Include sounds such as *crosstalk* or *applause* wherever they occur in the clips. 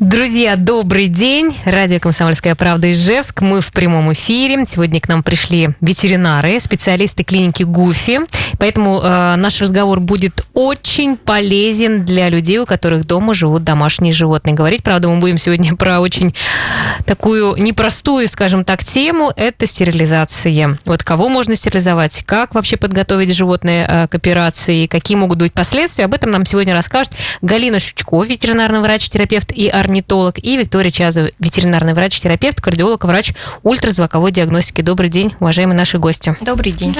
Друзья, добрый день. Радио «Комсомольская правда» Ижевск. Мы в прямом эфире. Сегодня к нам пришли ветеринары, специалисты клиники ГУФИ. Поэтому э, наш разговор будет очень полезен для людей, у которых дома живут домашние животные. Говорить, правда, мы будем сегодня *laughs* про очень такую непростую, скажем так, тему. Это стерилизация. Вот кого можно стерилизовать, как вообще подготовить животное э, к операции, какие могут быть последствия. Об этом нам сегодня расскажет Галина Шучко, ветеринарный врач-терапевт и орнитолог орнитолог, и Виктория Чазова, ветеринарный врач-терапевт, кардиолог, врач ультразвуковой диагностики. Добрый день, уважаемые наши гости. Добрый день.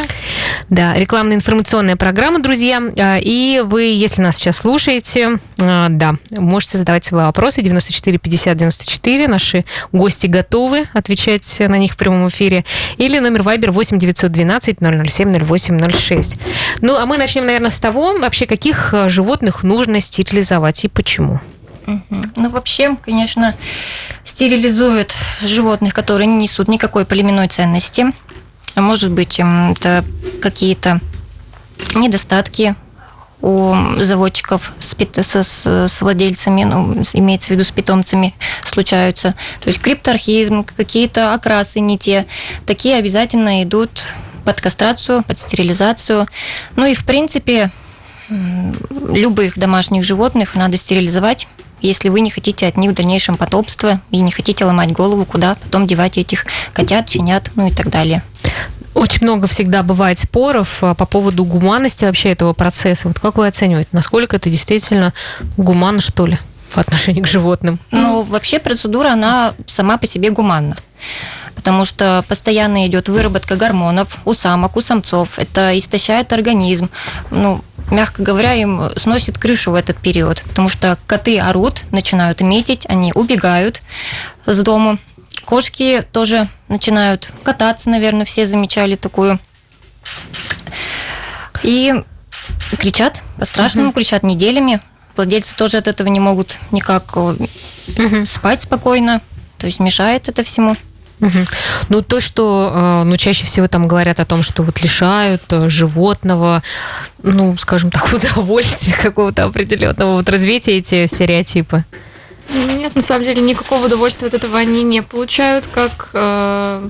Да, рекламная информационная программа, друзья. А, и вы, если нас сейчас слушаете, а, да, можете задавать свои вопросы. 94 50 94. Наши гости готовы отвечать на них в прямом эфире. Или номер Viber 8 912 007 08 06. Ну, а мы начнем, наверное, с того, вообще, каких а, животных нужно стерилизовать и почему. Ну, вообще, конечно, стерилизуют животных, которые не несут никакой племенной ценности. Может быть, это какие-то недостатки у заводчиков с, с, с владельцами, ну, имеется в виду с питомцами, случаются. То есть крипторхизм, какие-то окрасы не те. Такие обязательно идут под кастрацию, под стерилизацию. Ну и, в принципе, любых домашних животных надо стерилизовать если вы не хотите от них в дальнейшем потомства и не хотите ломать голову, куда потом девать этих котят, щенят, ну и так далее. Очень много всегда бывает споров а, по поводу гуманности вообще этого процесса. Вот как вы оцениваете, насколько это действительно гуманно, что ли, по отношению к животным? Ну, вообще процедура, она сама по себе гуманна потому что постоянно идет выработка гормонов у самок, у самцов. Это истощает организм. Ну, мягко говоря, им сносит крышу в этот период, потому что коты орут, начинают метить, они убегают с дому. Кошки тоже начинают кататься, наверное, все замечали такую. И кричат, по-страшному угу. кричат неделями. Владельцы тоже от этого не могут никак угу. спать спокойно, то есть мешает это всему. Угу. Ну, то, что э, ну, чаще всего там говорят о том, что вот лишают э, животного, ну, скажем так, *laughs* удовольствия какого-то определенного, вот развития эти стереотипы. Нет, на самом деле никакого удовольствия от этого они не получают, как э,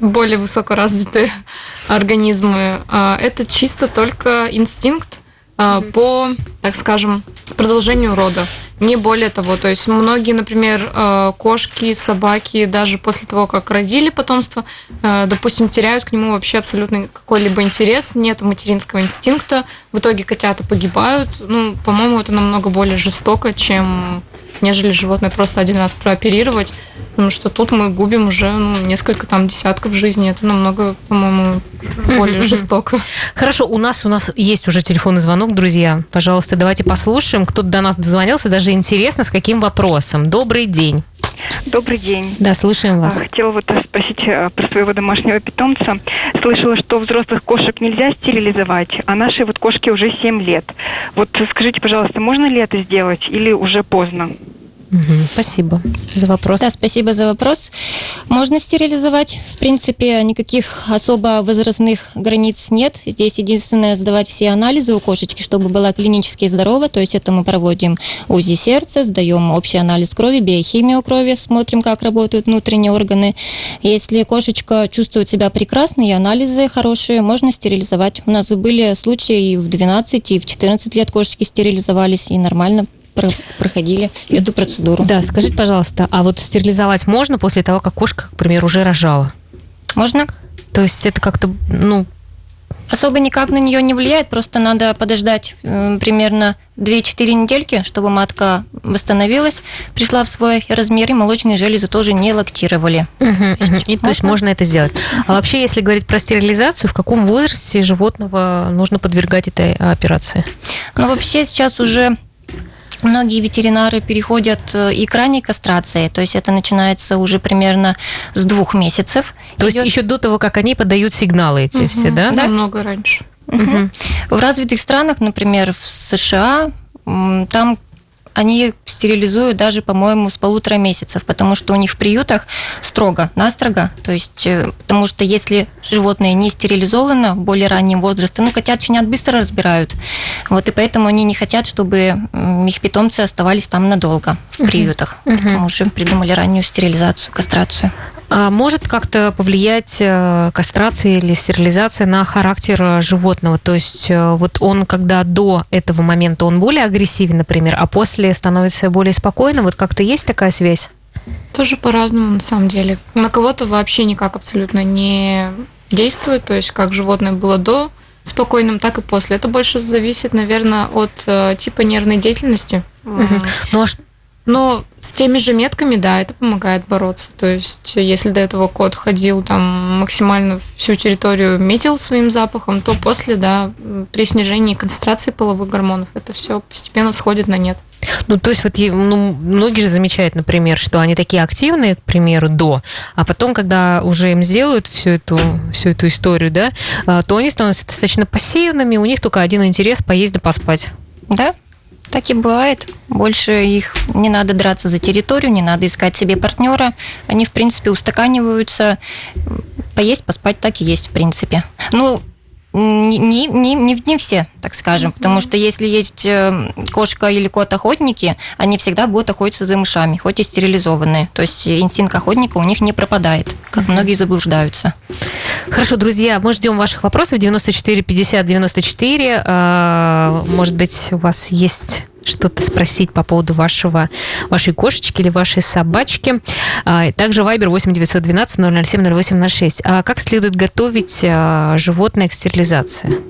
более высокоразвитые *laughs* организмы. А это чисто только инстинкт mm-hmm. по, так скажем, продолжению рода не более того. То есть многие, например, э, кошки, собаки, даже после того, как родили потомство, э, допустим, теряют к нему вообще абсолютно какой-либо интерес, нет материнского инстинкта, в итоге котята погибают. Ну, по-моему, это намного более жестоко, чем нежели животное просто один раз прооперировать, потому что тут мы губим уже ну, несколько там десятков жизней, это намного, по-моему, более жестоко. Хорошо, у нас у нас есть уже телефонный звонок, друзья. Пожалуйста, давайте послушаем. Кто-то до нас дозвонился, даже интересно, с каким вопросом. Добрый день. Добрый день. Да, слушаем вас. А, хотела вот спросить э, про своего домашнего питомца. Слышала, что взрослых кошек нельзя стерилизовать, а нашей вот кошке уже 7 лет. Вот скажите, пожалуйста, можно ли это сделать или уже поздно? Спасибо за вопрос. Да, спасибо за вопрос. Можно стерилизовать. В принципе, никаких особо возрастных границ нет. Здесь единственное сдавать все анализы у кошечки, чтобы была клинически здорова. То есть это мы проводим УЗИ сердца, сдаем общий анализ крови, биохимию крови, смотрим, как работают внутренние органы. Если кошечка чувствует себя прекрасно и анализы хорошие, можно стерилизовать. У нас были случаи и в 12, и в 14 лет кошечки стерилизовались, и нормально проходили эту процедуру. Да, скажите, пожалуйста, а вот стерилизовать можно после того, как кошка, к примеру, уже рожала? Можно. То есть это как-то, ну, Особо никак на нее не влияет, просто надо подождать э, примерно 2-4 недельки, чтобы матка восстановилась, пришла в свой размер, и молочные железы тоже не лактировали. Угу, угу. И то есть можно это сделать. А вообще, если говорить про стерилизацию, в каком возрасте животного нужно подвергать этой операции? Ну, вообще сейчас уже Многие ветеринары переходят э, и к ранней кастрации, то есть это начинается уже примерно с двух месяцев. То Идет... есть еще до того, как они подают сигналы эти угу. все, да? Да, намного раньше. Угу. В развитых странах, например, в США, там они стерилизуют даже, по-моему, с полутора месяцев, потому что у них в приютах строго, настрого. То есть, э, потому что если животное не стерилизовано в более раннем возрасте, ну, котят, щенят быстро разбирают. Вот и поэтому они не хотят, чтобы их питомцы оставались там надолго в приютах. Uh-huh. Поэтому уже придумали раннюю стерилизацию, кастрацию. А может как-то повлиять э, кастрация или стерилизация на характер э, животного? То есть э, вот он, когда до этого момента он более агрессивен, например, а после становится более спокойным, вот как-то есть такая связь? Тоже по-разному, на самом деле. На кого-то вообще никак абсолютно не действует, то есть как животное было до спокойным, так и после. Это больше зависит, наверное, от типа нервной деятельности. Угу. Ну а но с теми же метками, да, это помогает бороться. То есть, если до этого кот ходил там максимально всю территорию метил своим запахом, то после, да, при снижении концентрации половых гормонов это все постепенно сходит на нет. Ну, то есть вот ну, многие же замечают, например, что они такие активные, к примеру, до, а потом, когда уже им сделают всю эту, всю эту историю, да, а, то они становятся достаточно пассивными, у них только один интерес – поесть да поспать. Да, так и бывает. Больше их не надо драться за территорию, не надо искать себе партнера. Они, в принципе, устаканиваются. Поесть, поспать так и есть, в принципе. Ну, не, не, не, не все, так скажем, потому что если есть э, кошка или кот-охотники, они всегда будут охотиться за мышами, хоть и стерилизованные. То есть инстинкт охотника у них не пропадает, как многие заблуждаются. Хорошо, друзья, мы ждем ваших вопросов 94 50 94. Может быть, у вас есть что-то спросить по поводу вашего, вашей кошечки или вашей собачки. А, также Viber 8 912 007 0806. А как следует готовить а, животное к стерилизации?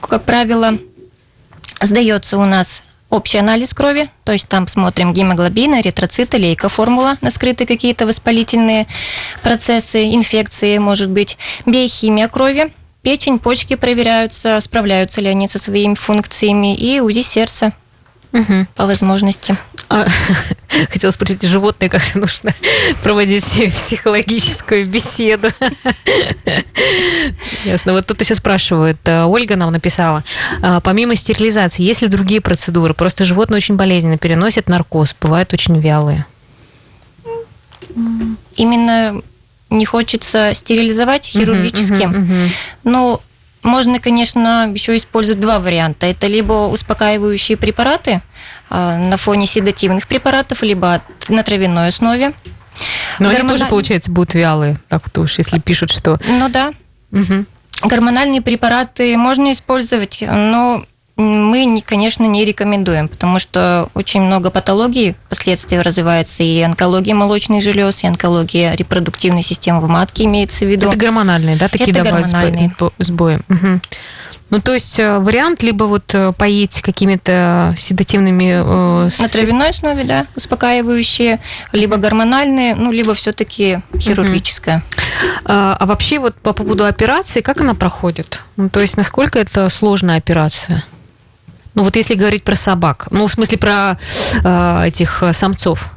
Как правило, сдается у нас общий анализ крови, то есть там смотрим гемоглобин, эритроциты, лейкоформула на скрытые какие-то воспалительные процессы, инфекции, может быть, биохимия крови, Печень, почки проверяются, справляются ли они со своими функциями, и УЗИ сердца угу. по возможности. А, *laughs* хотела спросить, животные как нужно *laughs* проводить психологическую беседу? *laughs* Ясно. Вот тут еще спрашивают, э, Ольга нам написала, «А, помимо стерилизации, есть ли другие процедуры? Просто животные очень болезненно переносят наркоз, бывают очень вялые. Именно не хочется стерилизовать хирургически. Uh-huh, uh-huh, uh-huh. Но можно, конечно, еще использовать два варианта. Это либо успокаивающие препараты а, на фоне седативных препаратов, либо на травяной основе. Но Гормона... они тоже, получается, будут вялые, так то уж, если пишут, что... Ну да. Угу. Гормональные препараты можно использовать, но мы, конечно, не рекомендуем, потому что очень много патологий впоследствии развивается, и онкология молочных желез, и онкология репродуктивной системы в матке имеется в виду. Это гормональные, да, такие Это гормональные. сбои? Угу. Ну, то есть э, вариант либо вот э, поить какими-то седативными... Э, На травяной основе, да, успокаивающие, либо гормональные, ну, либо все таки хирургическая. Угу. А, а вообще вот по поводу операции, как она проходит? Ну, то есть насколько это сложная операция? Ну вот если говорить про собак, ну в смысле про э, этих э, самцов.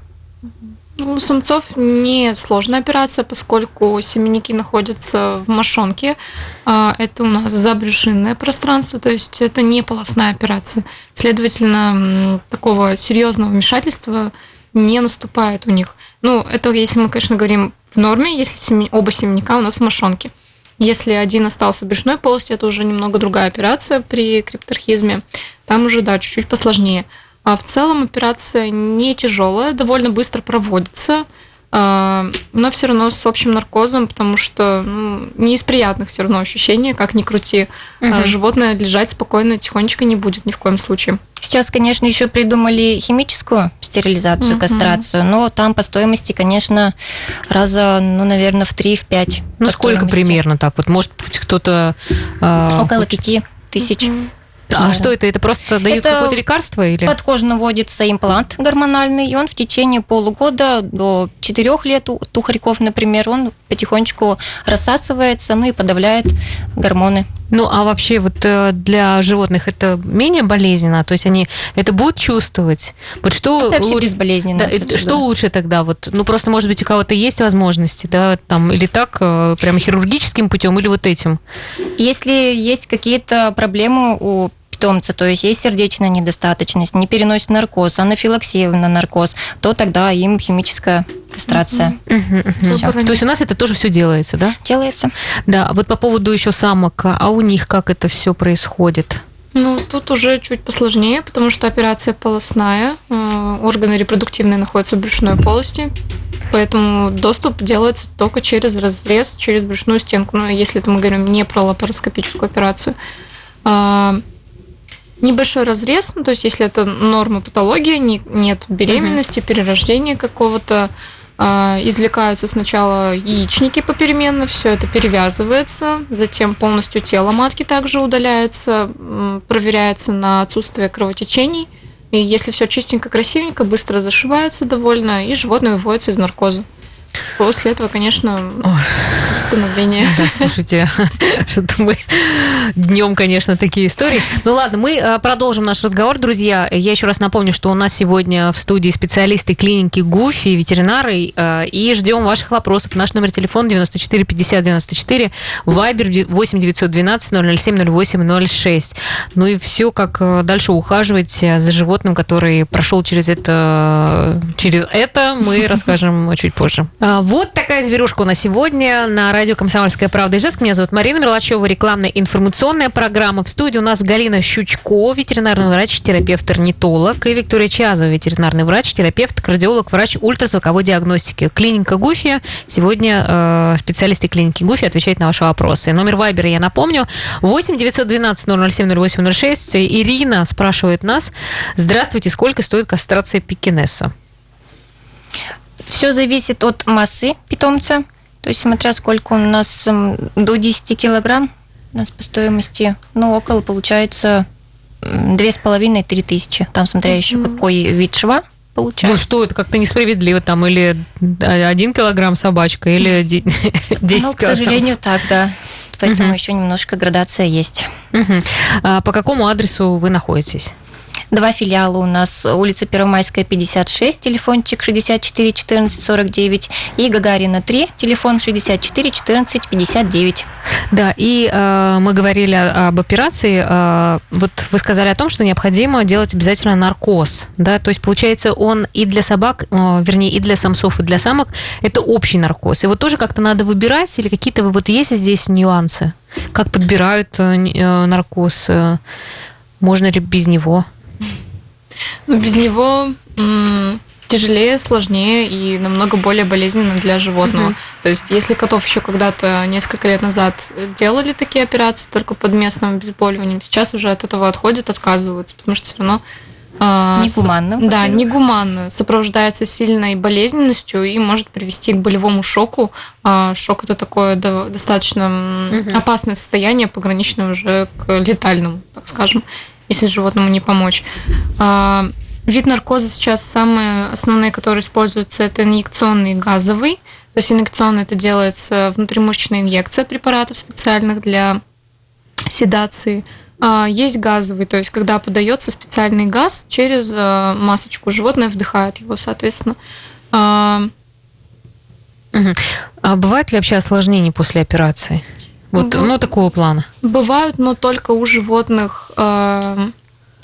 Ну, у самцов не сложная операция, поскольку семенники находятся в мошонке. А, это у нас забрюшинное пространство, то есть это не полостная операция. Следовательно, такого серьезного вмешательства не наступает у них. Ну, это если мы, конечно, говорим в норме, если оба семенника у нас в мошонке. Если один остался брюшной полости, это уже немного другая операция при крипторхизме. Там уже, да, чуть-чуть посложнее. А в целом операция не тяжелая, довольно быстро проводится, а, но все равно с общим наркозом, потому что ну, не из приятных все равно ощущений, как ни крути. Угу. Животное лежать спокойно, тихонечко не будет ни в коем случае. Сейчас, конечно, еще придумали химическую стерилизацию, угу. кастрацию, но там по стоимости, конечно, раза, ну, наверное, в 3-5. Ну, сколько стоимости. примерно так? Вот, может быть, кто-то... Э, Около пяти тысяч. Угу. А да. что это? Это просто дают какое-то лекарство или? Подкожно вводится имплант гормональный, и он в течение полугода до четырех лет у тухарьков, например, он потихонечку рассасывается, ну и подавляет гормоны. Ну, а вообще вот э, для животных это менее болезненно? То есть они это будут чувствовать? Вот что это лучше, безболезненно. Да, что лучше тогда? Вот, ну, просто, может быть, у кого-то есть возможности, да, там, или так, э, прямо хирургическим путем, или вот этим? Если есть какие-то проблемы у питомца, то есть есть сердечная недостаточность, не переносит наркоз, анафилаксия на наркоз, то тогда им химическая кастрация. То есть у нас это тоже все делается, да? Делается. Да, вот по поводу еще самок, а у них как это все происходит? Ну, тут уже чуть посложнее, потому что операция полостная, э, органы репродуктивные находятся в брюшной полости, поэтому доступ делается только через разрез, через брюшную стенку, ну, если это мы говорим не про лапароскопическую операцию. Небольшой разрез, ну, то есть если это норма патологии, не- нет беременности, перерождения какого-то, а, извлекаются сначала яичники попеременно, все это перевязывается, затем полностью тело матки также удаляется, проверяется на отсутствие кровотечений. И если все чистенько, красивенько, быстро зашивается довольно, и животное выводится из наркоза. После этого, конечно, восстановление. *laughs* Да, слушайте, *laughs* что-то мы днем, конечно, такие истории. Ну ладно, мы э, продолжим наш разговор, друзья. Я еще раз напомню, что у нас сегодня в студии специалисты клиники ГУФИ, ветеринары, э, и ждем ваших вопросов. Наш номер телефона 94 50 94, Вайбер 8 912 007 08 06. Ну и все, как э, дальше ухаживать за животным, который прошел через это, через это, мы расскажем чуть позже. А, Вот такая зверюшка у нас сегодня на радио «Комсомольская правда» Ижевск. Меня зовут Марина Мерлачева, рекламная информационная программа. В студии у нас Галина Щучко, ветеринарный врач, терапевт, орнитолог, и Виктория Чазова, ветеринарный врач, терапевт, кардиолог, врач ультразвуковой диагностики. Клиника Гуфи. Сегодня э, специалисты клиники Гуфи отвечают на ваши вопросы. Номер Вайбера я напомню. 8 912 007 08 06. Ирина спрашивает нас. Здравствуйте, сколько стоит кастрация пекинеса? Все зависит от массы питомца, то есть смотря сколько у нас м, до 10 килограмм у нас по стоимости, ну, около получается две с половиной три тысячи. Там смотря еще какой вид шва Ну получается. что, это как-то несправедливо там, или один килограмм собачка, или ди- 10 Ну, к килограмм. сожалению, так, да. Поэтому еще немножко градация есть. А по какому адресу вы находитесь? Два филиала у нас. Улица Первомайская, 56, телефончик 64 14 49. И Гагарина 3, телефон 64 14 59. Да, и э, мы говорили об операции. э, вот вы сказали о том, что необходимо делать обязательно наркоз. Да? То есть, получается, он и для собак, э, вернее, и для самцов, и для самок это общий наркоз. И вот тоже как-то надо выбирать, или какие-то вот есть здесь нюансы? Как подбирают э, э, наркоз? э, Можно ли без него? Но без него тяжелее, сложнее и намного более болезненно для животного. Мгм. То есть, если котов еще когда-то несколько лет назад делали такие операции только под местным обезболиванием, сейчас уже от этого отходят, отказываются, потому что все равно а, с- Негуманно, Да, во-первых. негуманно. Сопровождается сильной болезненностью и может привести к болевому шоку. А шок это такое до- достаточно опасное состояние, пограничное уже к летальному, так скажем, если животному не помочь. А, Вид наркоза сейчас самые основные, которые используются, это инъекционный газовый. То есть инъекционный это делается внутримышечная инъекция препаратов специальных для седации. А, Есть газовый, то есть когда подается специальный газ через а, масочку, животное вдыхает его, соответственно. А, бывает ли вообще осложнение после операции? Вот, Ну, ну, такого плана. Бывают, но только у животных а,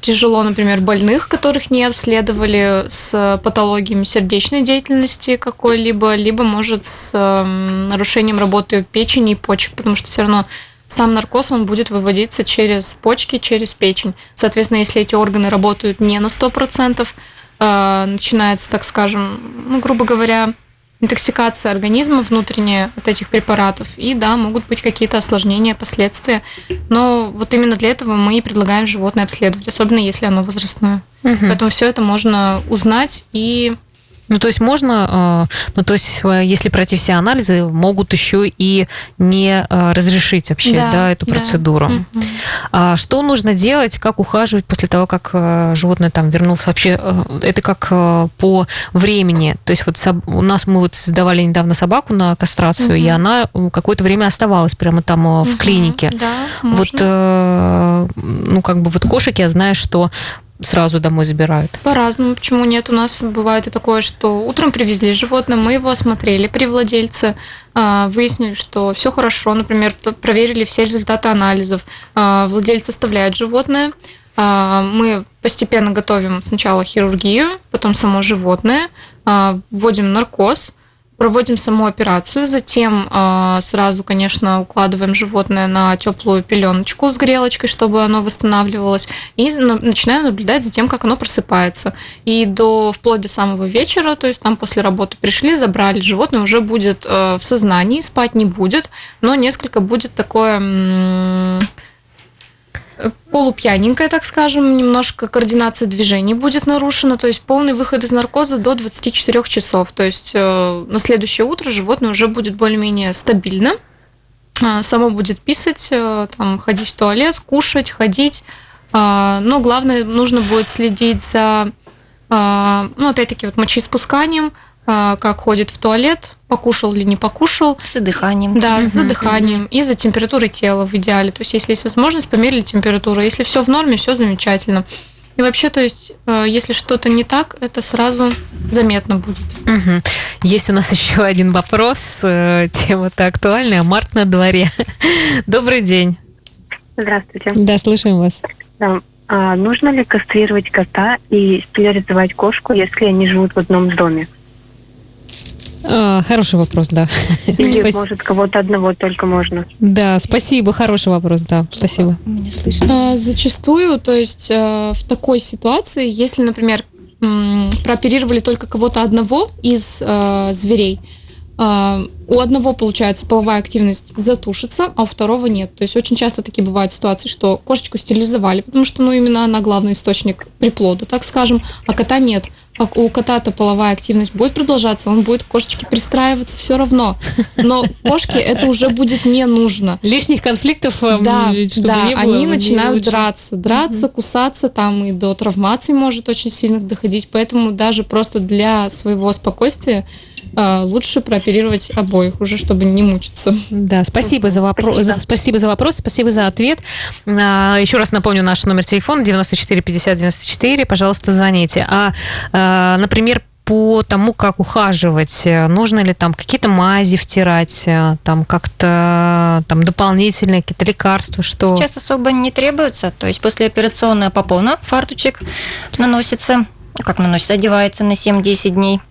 тяжело, например, больных, которых не обследовали с патологиями сердечной деятельности какой-либо, либо, может, с ам, нарушением работы печени и почек, потому что все равно сам наркоз, он будет выводиться через почки, через печень. Соответственно, если эти органы работают не на 100%, а, начинается, так скажем, ну, грубо говоря, интоксикация организма внутренняя от этих препаратов. И да, могут быть какие-то осложнения, последствия. Но вот именно для этого мы и предлагаем животное обследовать, особенно если оно возрастное. Мгм. Поэтому все это можно узнать и Ну, то есть можно, э, ну, то есть, э, если пройти все анализы, могут еще и не э, разрешить вообще, да, эту да. процедуру. Мгм. А что нужно делать, как ухаживать после того, как животное там вернулось? Вообще, это как по времени? То есть вот у нас мы вот сдавали недавно собаку на кастрацию, и Мгм. она какое-то время оставалась прямо там в клинике. Да, Вот, можно. э, ну, как бы вот кошек я знаю, что сразу домой забирают. По-разному. Почему нет? У нас бывает и такое, что утром привезли животное, мы его осмотрели при владельце, а, выяснили, что все хорошо, например, проверили все результаты анализов. А, Владелец оставляет животное, А, мы постепенно готовим сначала хирургию, потом само животное, вводим наркоз, проводим саму операцию, затем э, сразу, конечно, укладываем животное на теплую пеленочку с грелочкой, чтобы оно восстанавливалось, и начинаем наблюдать за тем, как оно просыпается. И до вплоть до самого вечера, то есть там после работы пришли, забрали животное, уже будет э, в сознании, спать не будет, но несколько будет такое полупьяненькая, так скажем, немножко координация движений будет нарушена, то есть полный выход из наркоза до 24 часов. То есть э, на следующее утро животное уже будет более-менее стабильно, а, само будет писать, э, там, ходить в туалет, кушать, ходить. Но главное, нужно будет следить за, ну, опять-таки, вот мочеиспусканием, как ходит в туалет, покушал или не покушал. С дыханием. Да, с дыханием и за температурой тела в идеале. То есть, если есть возможность, померили температуру. Если все в норме, все замечательно. И вообще, то есть, э, если что-то не так, это сразу заметно будет. Угу. Есть у нас *laughs* еще один вопрос. Э, тема-то актуальная. Март на дворе. *laughs* Добрый день. Здравствуйте. Да, слышим вас. Да. А нужно ли кастрировать кота и стерилизовать кошку, если они живут в одном доме? А, хороший вопрос, да. Или, *laughs* Спас... может, кого-то одного только можно. Да, спасибо, хороший вопрос, да, спасибо. Меня слышно. А, зачастую, то есть а, в такой ситуации, если, например, прооперировали только кого-то одного из а, зверей, а, у одного, получается, половая активность затушится, а у второго нет. То есть очень часто такие бывают ситуации, что кошечку стерилизовали, потому что, ну, именно она главный источник приплода, так скажем, а кота нет. А у кота-то половая активность будет продолжаться, он будет к кошечке пристраиваться все равно. Но кошке это уже будет не нужно. Лишних конфликтов да, да, не было, они начинают лучше. драться, драться, угу. кусаться, там и до травмаций может очень сильно доходить. Поэтому даже просто для своего спокойствия лучше прооперировать обоих уже, чтобы не мучиться. Да, спасибо за вопрос, спасибо. спасибо за вопрос, спасибо за ответ. А, еще раз напомню наш номер телефона 94 50 94, пожалуйста, звоните. А, а например, по тому, как ухаживать, нужно ли там какие-то мази втирать, там как-то там дополнительные какие-то лекарства, что... Сейчас особо не требуется, то есть послеоперационная попона, фартучек наносится, как наносится, одевается на 7-10 дней.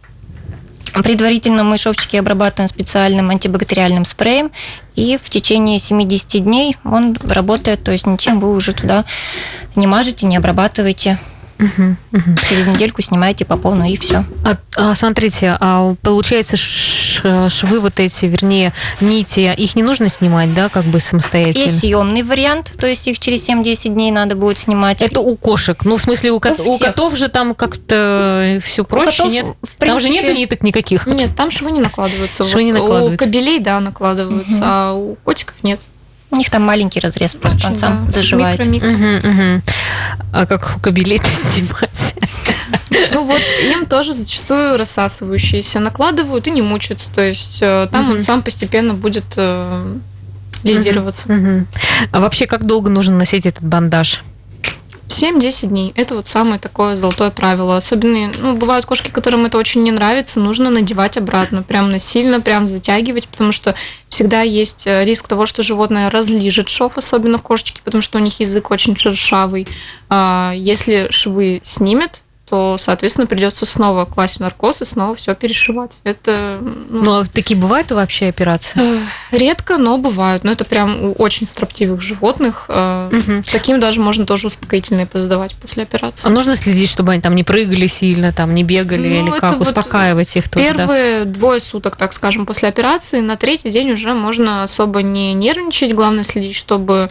Предварительно мы шовчики обрабатываем специальным антибактериальным спреем, и в течение 70 дней он работает, то есть ничем вы уже туда не мажете, не обрабатываете. Угу, угу. Через недельку снимаете по полной и все. А, а, смотрите, а получается швы вот эти, вернее, нити, их не нужно снимать, да, как бы самостоятельно? Есть съемный вариант, то есть их через 7-10 дней надо будет снимать. Это у кошек. Ну, в смысле, у, кот, у, у котов же там как-то все проще, котов, нет? Принципе... Там же нет ниток никаких. Нет, там швы не накладываются. Швы не накладываются. У кобелей, да, накладываются, угу. а у котиков нет. У них там маленький разрез, просто Очень, он сам да. заживает. Микро, микро. Угу, угу. А как *laughs* у кобелей-то снимать? Ну вот, им тоже зачастую рассасывающиеся накладывают и не мучаются. То есть э, там он сам постепенно будет э, лизироваться. А вообще, как долго нужно носить этот бандаж? 7-10 дней. Это вот самое такое золотое правило. Особенно, ну, бывают кошки, которым это очень не нравится, нужно надевать обратно, прям насильно, прям затягивать, потому что всегда есть э, риск того, что животное разлижет шов, особенно кошечки, потому что у них язык очень шершавый. А если швы снимет, то, соответственно, придется снова класть в наркоз и снова все перешивать. Это. Ну, ну а такие бывают вообще операции? Редко, но бывают. Но это прям у очень строптивых животных. Угу. Таким даже можно тоже успокоительные позадавать после операции. А нужно следить, чтобы они там не прыгали сильно, там не бегали ну, или как вот успокаивать их тоже? Первые да? двое суток, так скажем, после операции, на третий день уже можно особо не нервничать. Главное следить, чтобы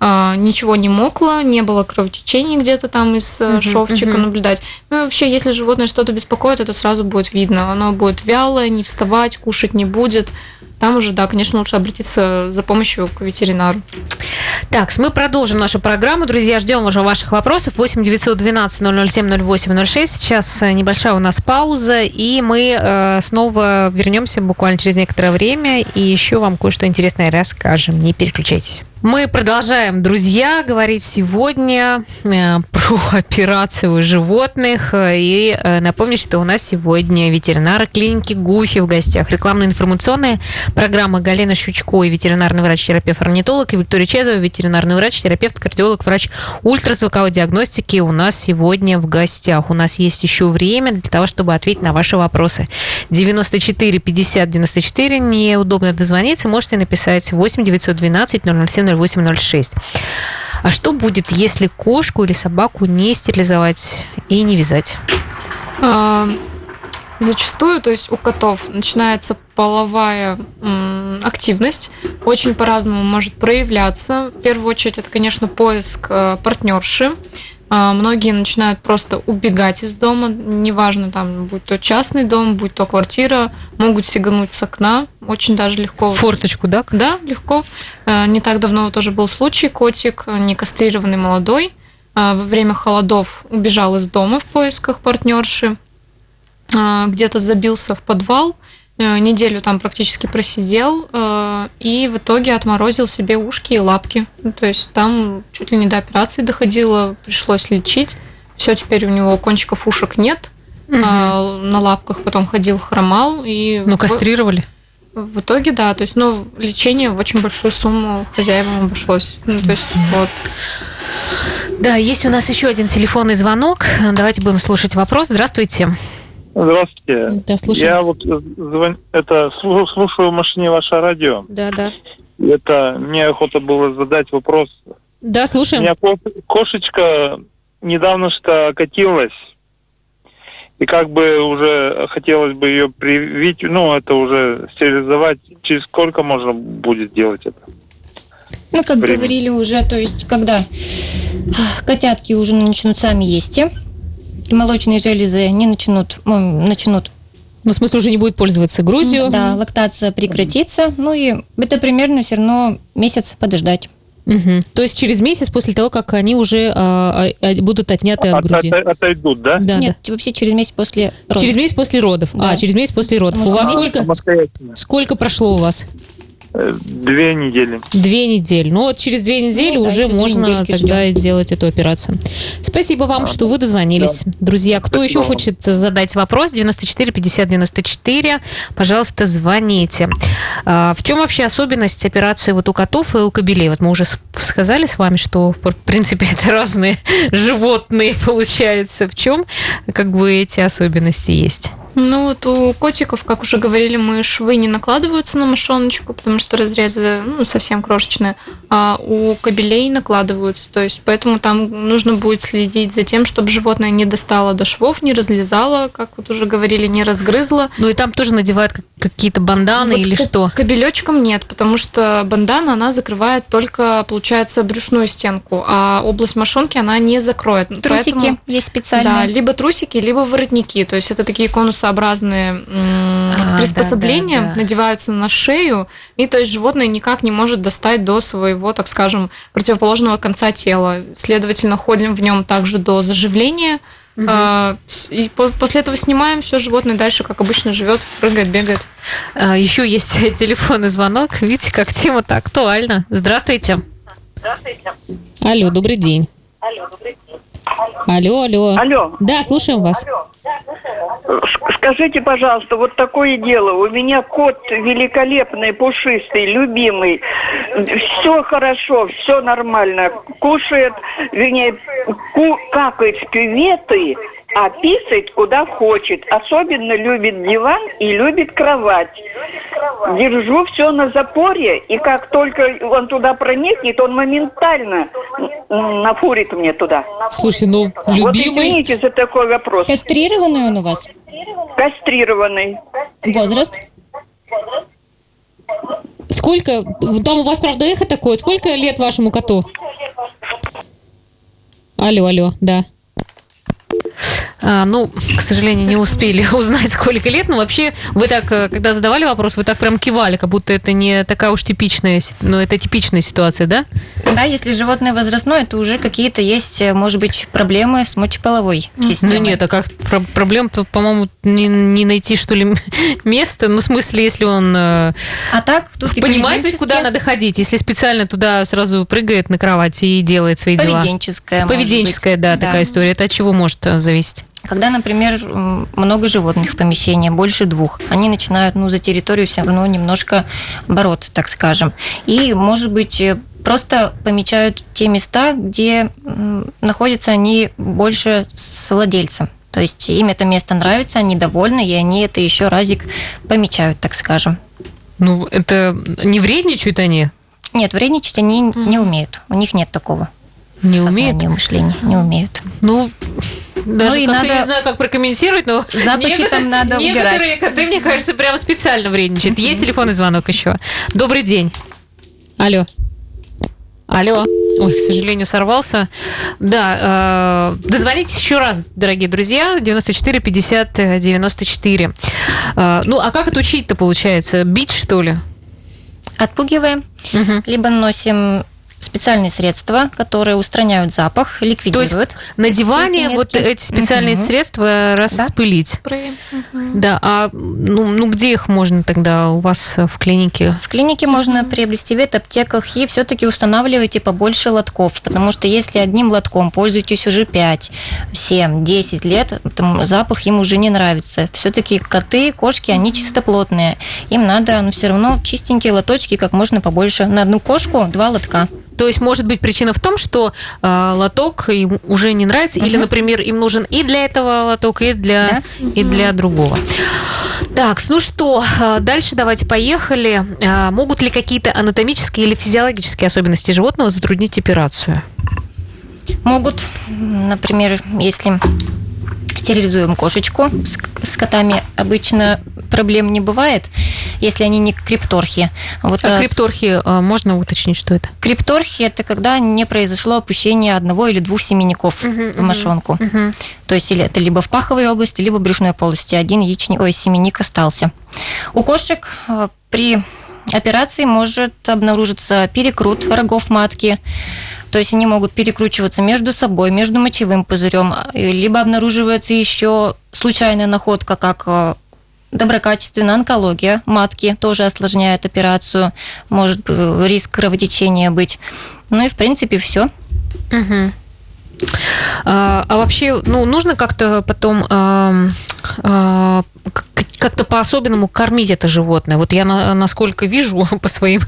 ничего не мокло, не было кровотечений где-то там из uh-huh, шовчика uh-huh. наблюдать. Ну и вообще, если животное что-то беспокоит, это сразу будет видно. Оно будет вялое, не вставать, кушать не будет. Там уже, да, конечно, лучше обратиться за помощью к ветеринару. Так, мы продолжим нашу программу. Друзья, ждем уже ваших вопросов. 8 912 007 08 06. Сейчас э, небольшая у нас пауза, и мы э, снова вернемся буквально через некоторое время и еще вам кое-что интересное расскажем. Не переключайтесь. Мы продолжаем, друзья, говорить сегодня э, про *laughs* операцию животных. И э, напомню, что у нас сегодня ветеринары клиники ГУФИ в гостях. Рекламно-информационная программа Галина Щучко и ветеринарный врач-терапевт орнитолог и Виктория Чезова, ветеринарный врач, терапевт, кардиолог, врач ультразвуковой диагностики у нас сегодня в гостях. У нас есть еще время для того, чтобы ответить на ваши вопросы. 94 50 94, неудобно дозвониться, можете написать 8 912 007 0806. А что будет, если кошку или собаку не стерилизовать и не вязать? А, Зачастую, то есть у котов начинается половая активность, очень по-разному может проявляться. В первую очередь это, конечно, поиск э, партнерши. А, многие начинают просто убегать из дома, неважно, там, будь то частный дом, будь то квартира, могут сигануть с окна, очень даже легко. Форточку, да? Да, легко. А, не так давно тоже был случай, котик, не кастрированный молодой, а, во время холодов убежал из дома в поисках партнерши, где-то забился в подвал, Э, неделю там практически просидел э, и в итоге отморозил себе ушки и лапки. Ну, то есть там чуть ли не до операции доходило, пришлось лечить. Все, теперь у него кончиков ушек нет. Угу. На лапках потом ходил, хромал. И ну, кастрировали? В, в итоге, да. То есть, ну, лечение в очень большую сумму хозяевам обошлось. Ну, то есть, вот. Да, есть у нас еще один телефонный звонок. Давайте будем слушать вопрос. Здравствуйте. Здравствуйте. Да, слушаю. Я вот звон... это слушаю в машине ваше радио. Да, да. Это мне охота было задать вопрос. Да, слушаем. У меня кошечка недавно что окатилась. И как бы уже хотелось бы ее привить, ну, это уже стерилизовать. Через сколько можно будет делать это? Ну, как Время. говорили уже, то есть, когда котятки уже начнут сами есть, молочные железы не начнут, начнут ну, в смысле, уже не будет пользоваться грудью. Да, лактация прекратится. Ну и это примерно все равно месяц подождать. Угу. То есть через месяц после того, как они уже а, а, будут отняты от, от груди. От, отойдут, да? да Нет, да. вообще через месяц после родов. Через месяц после родов. Да. А, через месяц после родов. Потому у вас сколько, сколько прошло у вас? Две недели. Две недели. Ну вот через две недели ну, уже да, можно тогда ждем. делать эту операцию. Спасибо вам, а, что вы дозвонились. Да. Друзья, кто Спасибо еще вам. хочет задать вопрос, 94 50 94, пожалуйста, звоните. А, в чем вообще особенность операции вот у котов и у кобелей? Вот мы уже сказали с вами, что, в принципе, *laughs* это разные животные, *laughs* получается. В чем как бы эти особенности есть? Ну вот у котиков, как уже говорили, мы швы не накладываются на мошоночку, потому что разрезы ну, совсем крошечные, а у кобелей накладываются. То есть поэтому там нужно будет следить за тем, чтобы животное не достало до швов, не разлезало, как вот уже говорили, не разгрызло. Ну и там тоже надевают какие-то банданы вот или что? Кобелечком нет, потому что бандана, она закрывает только, получается, брюшную стенку, а область мошонки она не закроет. Трусики Поэтому, есть специальные. Да, либо трусики, либо воротники. То есть это такие конусы конусообразные а, приспособления да, да, да. надеваются на шею, и то есть животное никак не может достать до своего, так скажем, противоположного конца тела. Следовательно, ходим в нем также до заживления. Угу. И после этого снимаем, все животное дальше, как обычно, живет, прыгает, бегает. А, Еще есть *laughs* телефонный звонок. Видите, как тема-то актуальна. Здравствуйте. Здравствуйте. Алло, добрый день. Алло, добрый день. Алло, алло. Алло. Да, слушаем вас. Скажите, пожалуйста, вот такое дело. У меня кот великолепный, пушистый, любимый. Все хорошо, все нормально. Кушает, вернее, ку какает в кюветы, а писает куда хочет. Особенно любит диван и любит кровать. Держу все на запоре, и как только он туда проникнет, он моментально нафурит мне туда. Слушай, ну, любимый... Вот извините за такой вопрос. Кастрированный он у вас? Кастрированный. Возраст? Сколько? Там у вас, правда, эхо такое. Сколько лет вашему коту? Алло, алло, да. А, ну, к сожалению, не успели *laughs* узнать, сколько лет. Но вообще, вы так, э, когда задавали вопрос, вы так прям кивали, как будто это не такая уж типичная, си- ну, это типичная ситуация, да? Да, если животное возрастное, то уже какие-то есть, э, может быть, проблемы с мочеполовой системой. Ну нет, а как про- проблем, по- по-моему, не, не найти, что ли, *laughs* место. Ну, в смысле, если он э, А так, тут понимает ведь, куда надо ходить, если специально туда сразу прыгает на кровати и делает свои дела. Поведенческая, Поведенческая, быть. да, такая история. Это от чего может зависеть? Когда, например, много животных в помещении, больше двух, они начинают ну, за территорию все равно немножко бороться, так скажем. И, может быть, э, просто помечают те места, где находятся они больше с владельцем. То есть им это место нравится, они довольны, и они это еще разик помечают, так скажем. Ну, это не вредничают они? Нет, вредничать они не умеют. У них нет такого. Не умеют? мышления. Не умеют. Ну, даже и как-то надо- не знаю, как прокомментировать, но Запахи *laughs* некоторые- там надо некоторые убирать. коты, мне кажется, прямо специально вредничают. Есть телефонный звонок еще. Добрый день. Алло. Алло. Ой, к сожалению, сорвался. Да, э, дозвонитесь еще раз, дорогие друзья. 94 50 94. Э, ну, а как отучить-то получается? Бить, что ли? Отпугиваем, Мгм. либо наносим специальные средства, которые устраняют запах, То есть ликвидируют. на диване эти вот эти специальные Мгм. средства распылить. Спрей. Да, а ну, ну где их можно тогда у вас в клинике? В клинике можно приобрести в ветаптеках и все-таки устанавливайте побольше лотков, потому что если одним лотком пользуетесь уже 5, 7, 10 лет, там запах им уже не нравится. Все-таки коты, кошки, они чистоплотные. Им надо ну, все равно чистенькие лоточки, как можно побольше. На одну кошку два лотка. То есть, может быть, причина в том, что э, лоток им уже не нравится, или, например, им нужен и для этого лоток, и для, и для другого. Так, ну что, э, дальше давайте поехали. Э, Могут ли какие-то анатомические или физиологические особенности животного затруднить операцию? Могут, например, если стерилизуем кошечку с, с котами, обычно проблем не бывает, если они не крипторхи. Вот, А а, крипторхи, э, можно уточнить, что это? Крипторхи – это когда не произошло опущение одного или двух семенников в мошонку. То есть или это либо в паховой области, либо в брюшной полости. Один яичник, ой, семенник остался. У кошек э, при операции может обнаружиться перекрут рогов матки, то есть они могут перекручиваться между собой, между мочевым пузырем, либо обнаруживается еще случайная находка, как э, доброкачественная онкология матки, тоже осложняет операцию, может э, риск кровотечения быть. Ну и в принципе все. Мгм. А, а вообще, ну, нужно как-то потом а, как-то по-особенному кормить это животное. Вот я на- насколько вижу *laughs* по своим,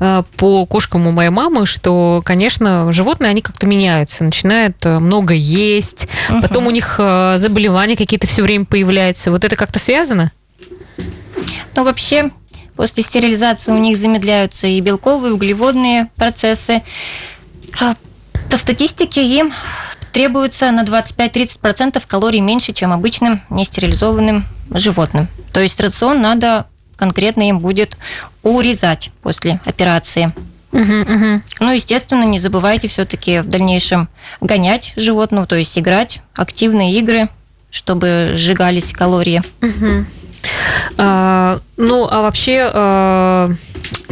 а, по кошкам у моей мамы, что, конечно, животные, они как-то меняются, начинают а, много есть, потом у них а, заболевания какие-то все время появляются. Вот это как-то связано? Ну, вообще, после стерилизации у них замедляются и белковые, и углеводные процессы. По статистике им требуется на 25-30% калорий меньше, чем обычным нестерилизованным животным. То есть рацион надо конкретно им будет урезать после операции. Ну, естественно, не забывайте все-таки в дальнейшем гонять животного, то есть играть, активные игры, чтобы сжигались калории. А, ну, а вообще а,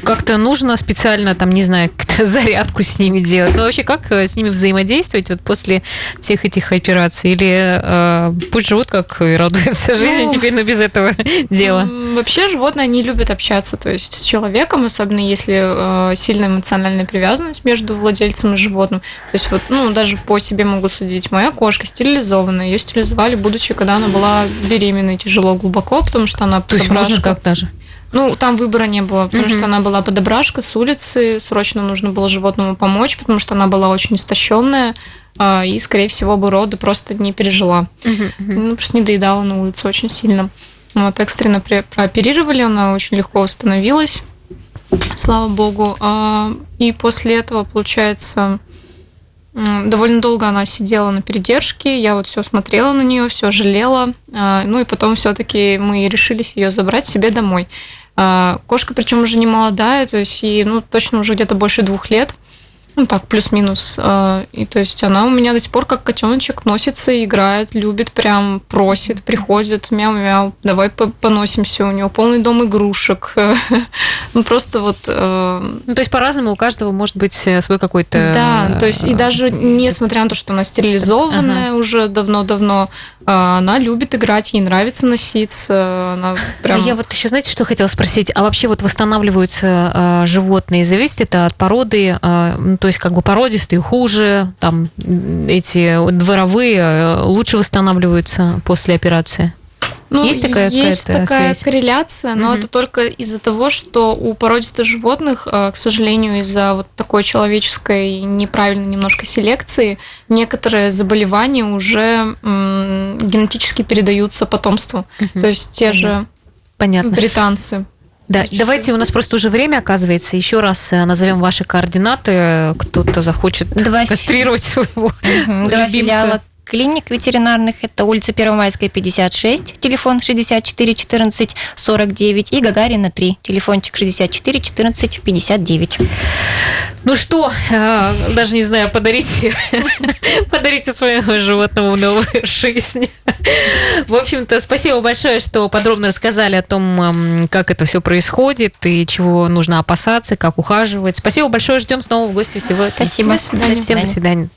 как-то нужно специально, там, не знаю, как-то *laughs* зарядку с ними делать. Ну, вообще, как э, с ними взаимодействовать вот после всех этих операций? Или а, пусть живут, как и радуются жизни, Ну, теперь, но без этого *laughs* дела? Вообще животные, они любят общаться, то есть с человеком, особенно если э, сильная эмоциональная привязанность между владельцем и животным. То есть вот, ну, даже по себе могу судить. Моя кошка стерилизованная, ее стерилизовали, будучи, когда она была беременной, тяжело, глубоко, потому что она То есть можно подобрашка. Даже? Ну, там выбора не было, потому Мгм. что она была подобрашка с улицы, срочно нужно было животному помочь, потому что она была очень истощенная, а, и, скорее всего, бы роды просто не пережила. Ну, потому что не доедала на улице очень сильно. Вот, экстренно прооперировали, она очень легко восстановилась, слава богу. А, И после этого, получается, довольно долго она сидела на передержке, я вот все смотрела на нее, все жалела, А, ну и потом все-таки мы решились ее забрать себе домой. А, Кошка, причем уже не молодая, то есть ей, ну, точно уже где-то больше двух лет. Ну так, плюс-минус. А, И то есть она у меня до сих пор как котеночек носится, играет, любит, прям просит, приходит, мяу-мяу, давай по- поносимся. У него полный дом игрушек. *laughs* Ну просто вот э, Ну, то есть по-разному у каждого может быть э, свой какой-то... Да, то есть и даже несмотря на то, что она стерилизованная уже давно-давно, она любит играть, ей нравится носиться, она прям... Я вот еще, знаете, что хотела спросить? А вообще вот восстанавливаются э, животные, зависит это от породы, э, ну, то есть как бы породистые хуже, там эти дворовые э, лучше восстанавливаются после операции? Ну, Есть такая есть такая связь? корреляция, но Мгм. это только из-за того, что у породистых животных, э, к сожалению, из-за вот такой человеческой неправильной немножко селекции, некоторые заболевания уже м, генетически передаются потомству. То есть те же Понятно. британцы. Да, давайте, у нас просто уже время оказывается. Еще раз э, назовем ваши координаты. Кто-то захочет Два- кастрировать своего. Два любимца. филиала клиник ветеринарных. Это улица Первомайская, 56, телефон 64 14 49 и Гагарина 3, телефончик 64 14 59. Ну что, э, даже не знаю, подарите, *laughs* подарите своему животному новую жизнь. В общем-то, спасибо большое, что подробно рассказали о том, как это все происходит и чего нужно опасаться, как ухаживать. Спасибо большое, ждем снова в гости всего. Спасибо. До свидания. Всем до свидания.